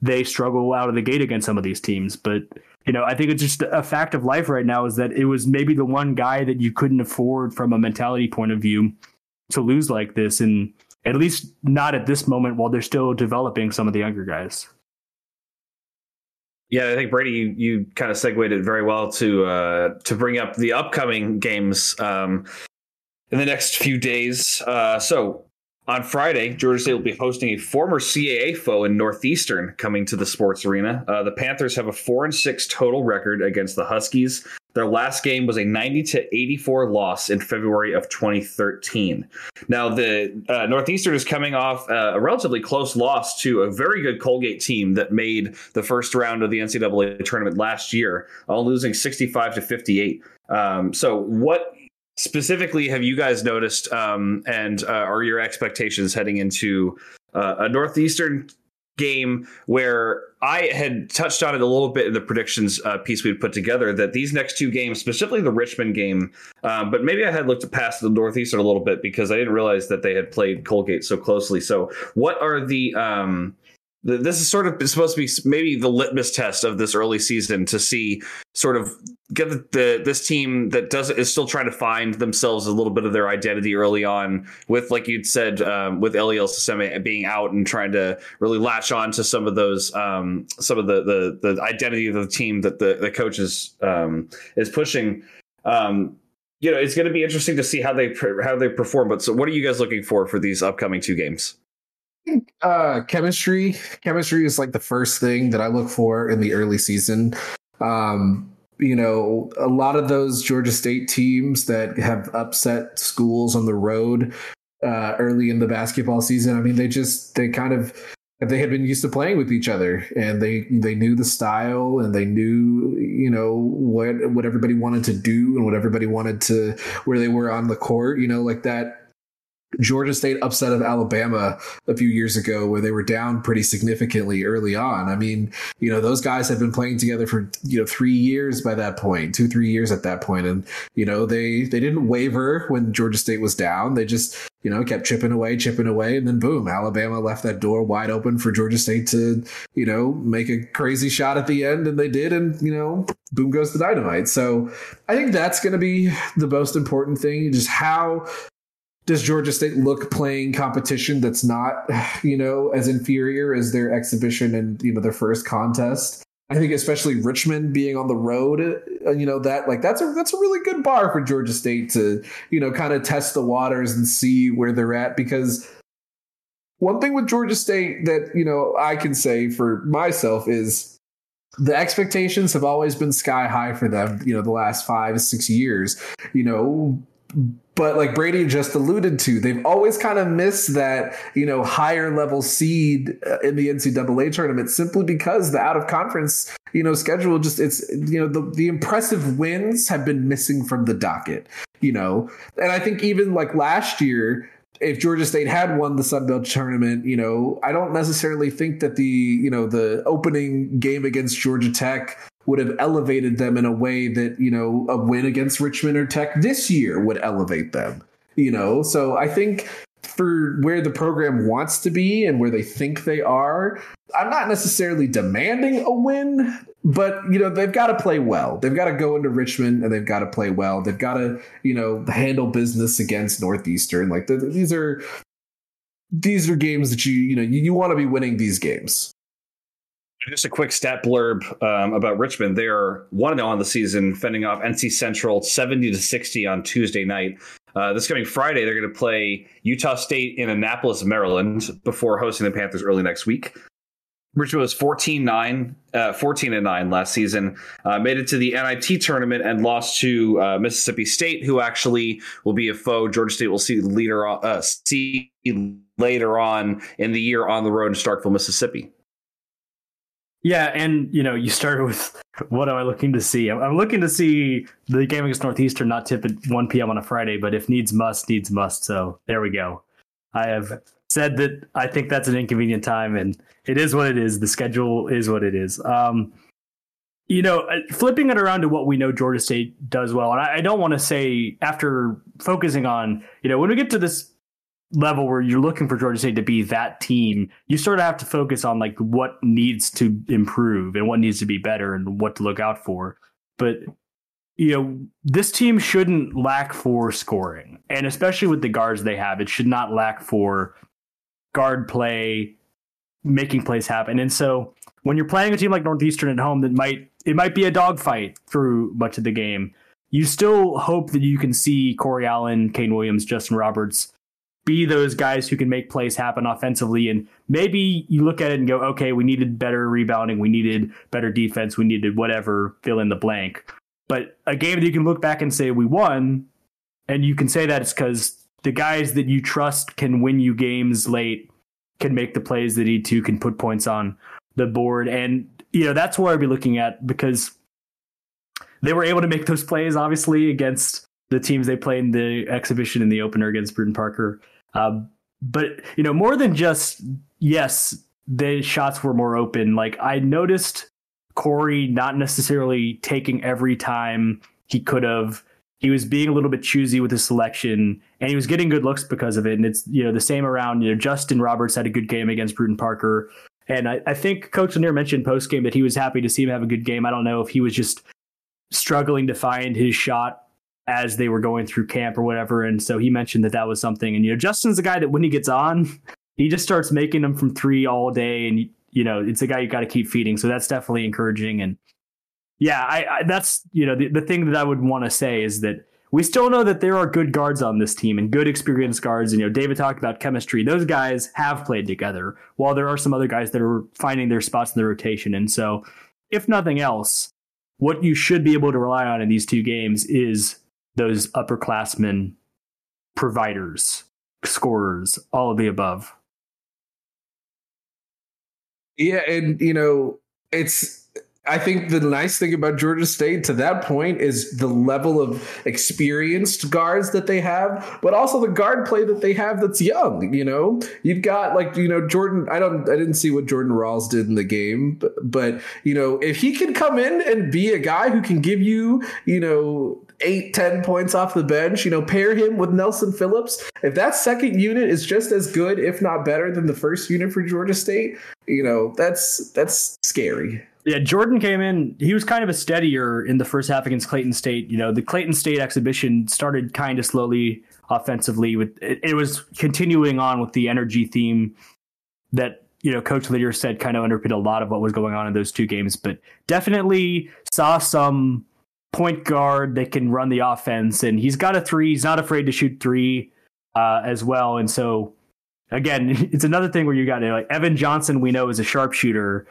they struggle out of the gate against some of these teams. But you know, I think it's just a fact of life right now is that it was maybe the one guy that you couldn't afford from a mentality point of view to lose like this, and at least not at this moment while they're still developing some of the younger guys. Yeah, I think Brady, you, you kind of segued it very well to uh, to bring up the upcoming games um, in the next few days. Uh, so on Friday, Georgia State will be hosting a former CAA foe in Northeastern coming to the sports arena. Uh, the Panthers have a four and six total record against the Huskies. Their last game was a 90 to 84 loss in February of 2013. Now, the uh, Northeastern is coming off uh, a relatively close loss to a very good Colgate team that made the first round of the NCAA tournament last year, all losing 65 to 58. Um, so, what specifically have you guys noticed, um, and uh, are your expectations heading into uh, a Northeastern game where I had touched on it a little bit in the predictions uh, piece we'd put together that these next two games, specifically the Richmond game, um, but maybe I had looked past the Northeastern a little bit because I didn't realize that they had played Colgate so closely. So, what are the um, this is sort of supposed to be maybe the litmus test of this early season to see sort of get the, the, this team that does is still trying to find themselves a little bit of their identity early on with like you'd said um, with Eliel Nsoseme being out and trying to really latch on to some of those um, some of the, the the identity of the team that the the coach is um, is pushing. Um, you know it's going to be interesting to see how they how they perform but so what are you guys looking for for these upcoming two games uh, chemistry. Chemistry is like the first thing that I look for in the early season. Um, you know, a lot of those Georgia State teams that have upset schools on the road uh, early in the basketball season. I mean, they just they kind of they had been used to playing with each other and they they knew the style and they knew you know what what everybody wanted to do and what everybody wanted to where they were on the court you know like that Georgia State upset of Alabama a few years ago where they were down pretty significantly early on. I mean, you know, those guys had been playing together for, you know, 3 years by that point, point, two, three years at that point and you know, they they didn't waver when Georgia State was down. They just, you know, kept chipping away, chipping away and then boom, Alabama left that door wide open for Georgia State to, you know, make a crazy shot at the end and they did and, you know, boom goes the dynamite. So, I think that's going to be the most important thing, just how does Georgia State look playing competition that's not, you know, as inferior as their exhibition and you know their first contest? I think especially Richmond being on the road, uh, you know that like that's a that's a really good bar for Georgia State to you know kind of test the waters and see where they're at because one thing with Georgia State that you know I can say for myself is the expectations have always been sky high for them you know the last five six years you know but like Brady just alluded to, they've always kind of missed that, you know, higher level seed uh, in the NCAA tournament simply because the out of conference, you know, schedule just it's, you know, the, the impressive wins have been missing from the docket, you know, and I think even like last year, if Georgia State had won the Sun Belt tournament, you know, I don't necessarily think that the, you know, the opening game against Georgia Tech would have elevated them in a way that you know a win against Richmond or Tech this year would elevate them. You know, so I think for where the program wants to be and where they think they are, I'm not necessarily demanding a win, but you know they've got to play well. They've got to go into Richmond and they've got to play well. They've got to you know handle business against Northeastern. Like these are these are games that you you know you, you want to be winning these games. Just a quick stat blurb um, about Richmond. They are one and on the season, fending off NC Central seventy to sixty on Tuesday night. Uh, this coming Friday, they're going to play Utah State in Annapolis, Maryland, before hosting the Panthers early next week. Richmond was 14 9, uh, 14 and 9 last season, uh, made it to the NIT tournament and lost to uh, Mississippi State, who actually will be a foe. Georgia State will see later on, uh, see later on in the year on the road in Starkville, Mississippi. Yeah, and you know, you started with what am I looking to see? I'm, looking to see the game against Northeastern not tip at 1 p.m. on a Friday, but if needs must, needs must. So there we go. I have said that I think that's an inconvenient time, and it is what it is. The schedule is what it is. Um, you know, uh, flipping it around to what we know Georgia State does well, and I, I don't want to say after focusing on, you know, when we get to this level where you're looking for Georgia State to be that team, you sort of have to focus on like what needs to improve and what needs to be better and what to look out for. But you know, this team shouldn't lack for scoring. And especially with the guards they have, it should not lack for guard play, making plays happen. And so when you're playing a team like Northeastern at home that might it might be a dogfight through much of the game, you still hope that you can see Corey Allen, Kane Williams, Justin Roberts be those guys who can make plays happen offensively. And maybe you look at it and go, okay, we needed better rebounding, we needed better defense, we needed whatever, fill in the blank. But a game that you can look back and say we won, and you can say that it's because the guys that you trust can win you games late, can make the plays that need to, can put points on the board. And, you know, that's where I'd be looking at because they were able to make those plays, obviously, against the teams they played in the exhibition in the opener against Brewton Parker. Um, but you know, more than just yes, the shots were more open. Like I noticed Corey not necessarily taking every time he could have. He was being a little bit choosy with his selection, and he was getting good looks because of it. And it's you know the same around. You know, Justin Roberts had a good game against Brewton Parker, and I, I think Coach Lanier mentioned post game that he was happy to see him have a good game. I don't know if he was just struggling to find his shot as they were going through camp or whatever. And so he mentioned that that was something. And, you know, Justin's a guy that when he gets on, he just starts making them from three all day. And, you know, it's a guy you got to keep feeding. So that's definitely encouraging. And yeah, I, I that's, you know, the, the thing that I would want to say is that we still know that there are good guards on this team and good experienced guards. And, you know, David talked about chemistry. Those guys have played together while there are some other guys that are finding their spots in the rotation. And so, if nothing else, what you should be able to rely on in these two games is those upperclassmen providers, scorers, all of the above. Yeah, and you know, it's I think the nice thing about Georgia State to that point is the level of experienced guards that they have, but also the guard play that they have that's young. You know, you've got like you know Jordan. I don't. I didn't see what Jordan Rawls did in the game, but, but you know if he can come in and be a guy who can give you you know eight, ten points off the bench, you know, pair him with Nelson Phillips. If that second unit is just as good, if not better, than the first unit for Georgia State, you know, that's that's scary. Yeah, Jordan came in. He was kind of a steadier in the first half against Clayton State. You know, the Clayton State exhibition started kind of slowly offensively. With it, it was continuing on with the energy theme that you know Coach Litter said kind of underpinned a lot of what was going on in those two games. But definitely saw some point guard that can run the offense, and he's got a three. He's not afraid to shoot three uh, as well. And so again, it's another thing where you got to like Evan Johnson. We know is a sharpshooter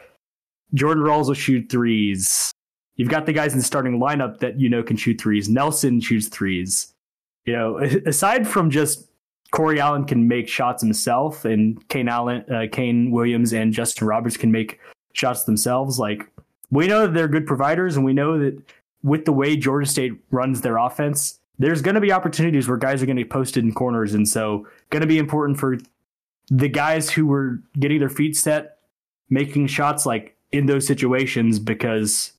Jordan Rawls will shoot threes. You've got the guys in the starting lineup that you know can shoot threes. Nelson shoots threes. You know, aside from just Corey Allen can make shots himself, and Kane Allen, uh, Kane Williams, and Justin Roberts can make shots themselves. Like we know that they're good providers, and we know that with the way Georgia State runs their offense, there's going to be opportunities where guys are going to be posted in corners, and so going to be important for the guys who were getting their feet set, making shots like in those situations because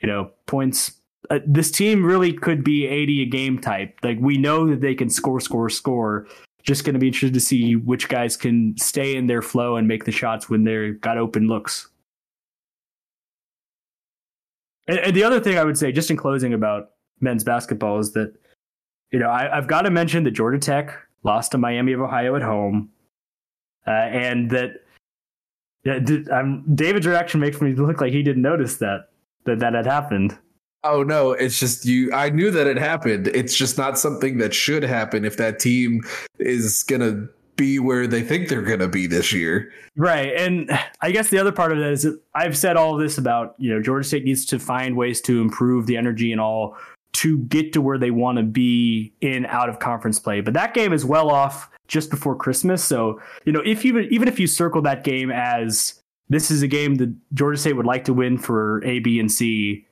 you know points. Uh, this team really could be 80 a game type. Like we know that they can score, score, score. Just going to be interested to see which guys can stay in their flow and make the shots when they're got open looks. And, and the other thing I would say, just in closing about men's basketball, is that you know I, have got to mention that Georgia Tech lost to Miami of Ohio at home, uh, and that yeah, did, um, David's reaction makes me look like he didn't notice that that that had happened. Oh no, it's just you. I knew that it happened. It's just not something that should happen if that team is gonna be where they think they're gonna be this year. Right, and I guess the other part of that is that I've said all this about you know Georgia State needs to find ways to improve the energy and all to get to where they want to be in out of conference play. But that game is well off just before Christmas. So, you know, if you even if you circle that game as this is a game that Georgia State would like to win for A, B, and C,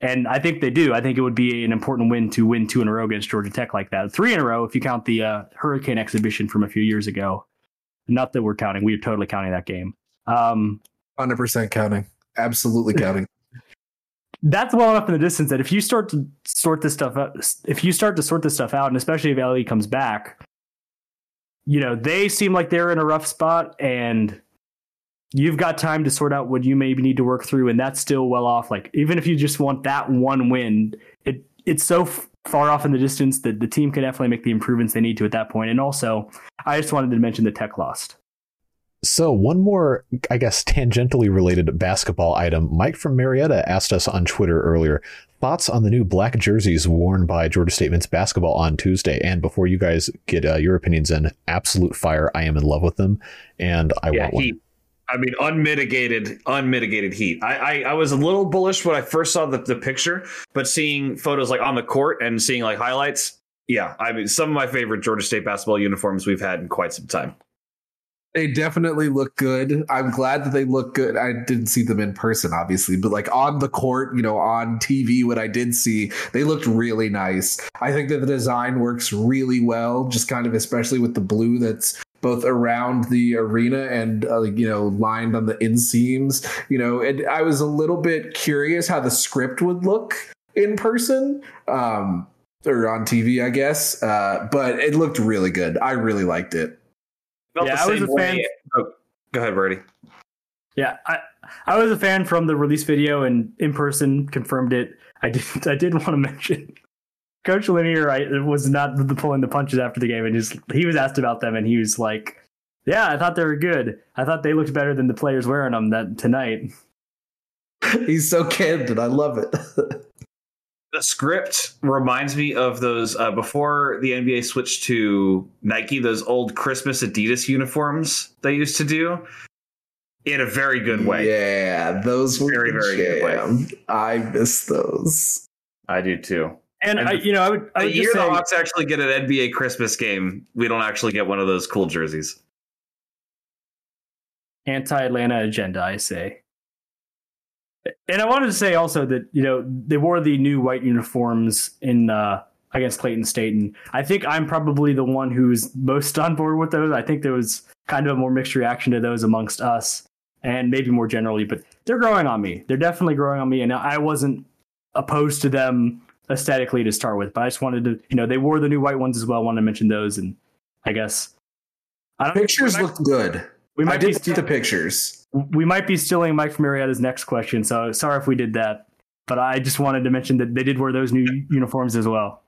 and I think they do. I think it would be an important win to win two in a row against Georgia Tech like that. Three in a row if you count the uh, Hurricane exhibition from a few years ago. Not that we're counting. We're totally counting that game. Um, 100% counting. Absolutely counting. that's well enough in the distance that if you start to sort this stuff out, if you start to sort this stuff out, and especially if LE comes back, you know, they seem like they're in a rough spot and you've got time to sort out what you maybe need to work through and that's still well off. Like even if you just want that one win it it's so f- far off in the distance that the team can definitely make the improvements they need to at that point. And also i just wanted to mention the tech lost so, one more, I guess, tangentially related basketball item. Mike from Marietta asked us on Twitter earlier thoughts on the new black jerseys worn by Georgia State men's basketball on Tuesday. And before you guys get uh, your opinions in, absolute fire. I am in love with them, and I yeah, want one. Heat. I mean, unmitigated, unmitigated heat. I, I, I, was a little bullish when I first saw the, the picture, but seeing photos like on the court and seeing like highlights, yeah, I mean, some of my favorite Georgia State basketball uniforms we've had in quite some time. They definitely look good. I'm glad that they look good. I didn't see them in person, obviously, but like on the court, you know, on TV, what I did see, they looked really nice. I think that the design works really well, just kind of especially with the blue that's both around the arena and uh, you know lined on the inseams you know and i was a little bit curious how the script would look in person um or on tv i guess uh but it looked really good i really liked it yeah, I was a way. fan. Oh, go ahead, Brady. Yeah, I I was a fan from the release video and in person confirmed it. I did I did want to mention Coach Lanier I, was not the pulling the punches after the game, and just he was asked about them, and he was like, "Yeah, I thought they were good. I thought they looked better than the players wearing them that tonight." He's so candid. I love it. the script reminds me of those uh, before the NBA switched to Nike, those old Christmas Adidas uniforms they used to do. in a very good way. Yeah, those were Very, very good way. I miss those. I do too. And, And I, the- you know, I would, I The would year just the Hawks actually get an NBA Christmas game, we don't actually get one of those cool jerseys. anti-Atlanta agenda. I say, and I wanted to say also that you know they wore the new white uniforms in uh, against Clayton State, and I think I'm probably the one who's most on board with those. I think there was kind of a more mixed reaction to those amongst us, and maybe more generally, but they're growing on me. They're definitely growing on me, and I wasn't opposed to them aesthetically to start with, but I just wanted to, you know, they wore the new white ones as well. I wanted to mention those, and I guess I don't Pictures looked good. We I might be did see the pictures. we might be stealing Mike from Marietta's next question, so sorry if we did that. But I just wanted to mention that they did wear those new uniforms as well.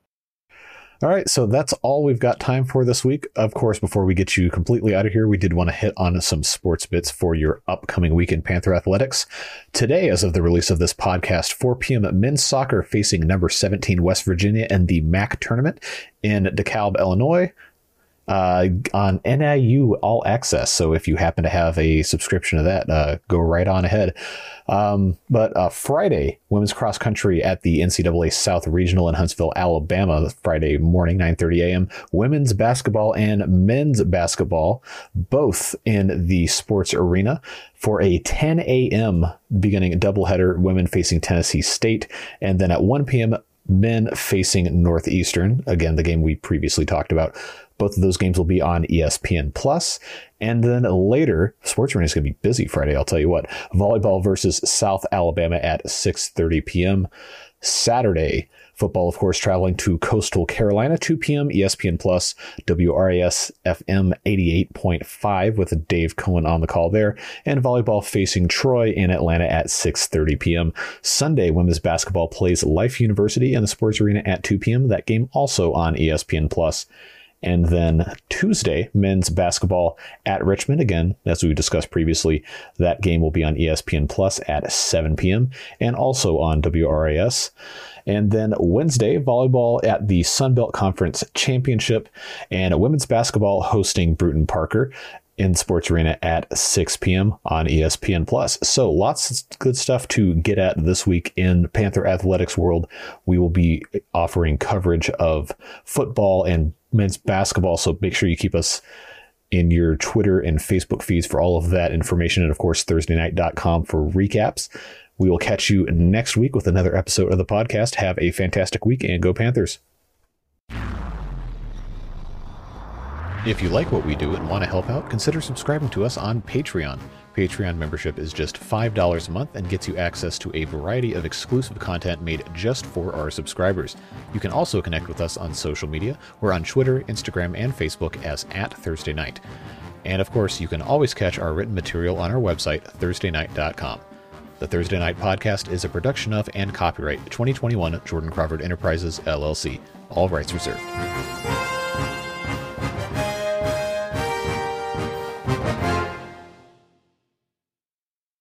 All right, so that's all we've got time for this week. Of course, before we get you completely out of here, we did want to hit on some sports bits for your upcoming week in Panther Athletics. Today, as of the release of this podcast, 4 p.m. men's soccer facing number 17 West Virginia in the MAC tournament in DeKalb, Illinois. Uh, on NIU All Access. So if you happen to have a subscription to that, uh, go right on ahead. Um, but uh, Friday, women's cross country at the NCAA South Regional in Huntsville, Alabama, Friday morning, 9:30 a.m. Women's basketball and men's basketball, both in the sports arena, for a 10 a.m. beginning doubleheader. Women facing Tennessee State, and then at 1 p.m. Men facing Northeastern. Again, the game we previously talked about. Both of those games will be on ESPN Plus. And then later, Sports Arena is going to be busy Friday. I'll tell you what. Volleyball versus South Alabama at 6:30 p.m. Saturday, football, of course, traveling to Coastal Carolina, 2 p.m. ESPN Plus, WRAS FM 88.5 with Dave Cohen on the call there, and volleyball facing Troy in Atlanta at 6:30 p.m. Sunday, women's basketball plays Life University in the Sports Arena at 2 p.m. That game also on ESPN Plus. And then Tuesday, men's basketball at Richmond. Again, as we discussed previously, that game will be on ESPN Plus at 7 p.m. and also on WRAS. And then Wednesday, volleyball at the Sunbelt Conference Championship and women's basketball hosting Brewton Parker in Sports Arena at 6 p.m. on ESPN Plus. So lots of good stuff to get at this week in Panther Athletics world. We will be offering coverage of football and men's basketball. So make sure you keep us in your Twitter and Facebook feeds for all of that information. And of course, ThursdayNight.com for recaps. We will catch you next week with another episode of the podcast. Have a fantastic week and go Panthers. If you like what we do and want to help out, consider subscribing to us on Patreon. Patreon membership is just $5 a month and gets you access to a variety of exclusive content made just for our subscribers. You can also connect with us on social media. We're on Twitter, Instagram, and Facebook as at Thursday Night. And of course, you can always catch our written material on our website, ThursdayNight.com. The Thursday Night Podcast is a production of and copyright 2021 Jordan Crawford Enterprises, LLC. All rights reserved.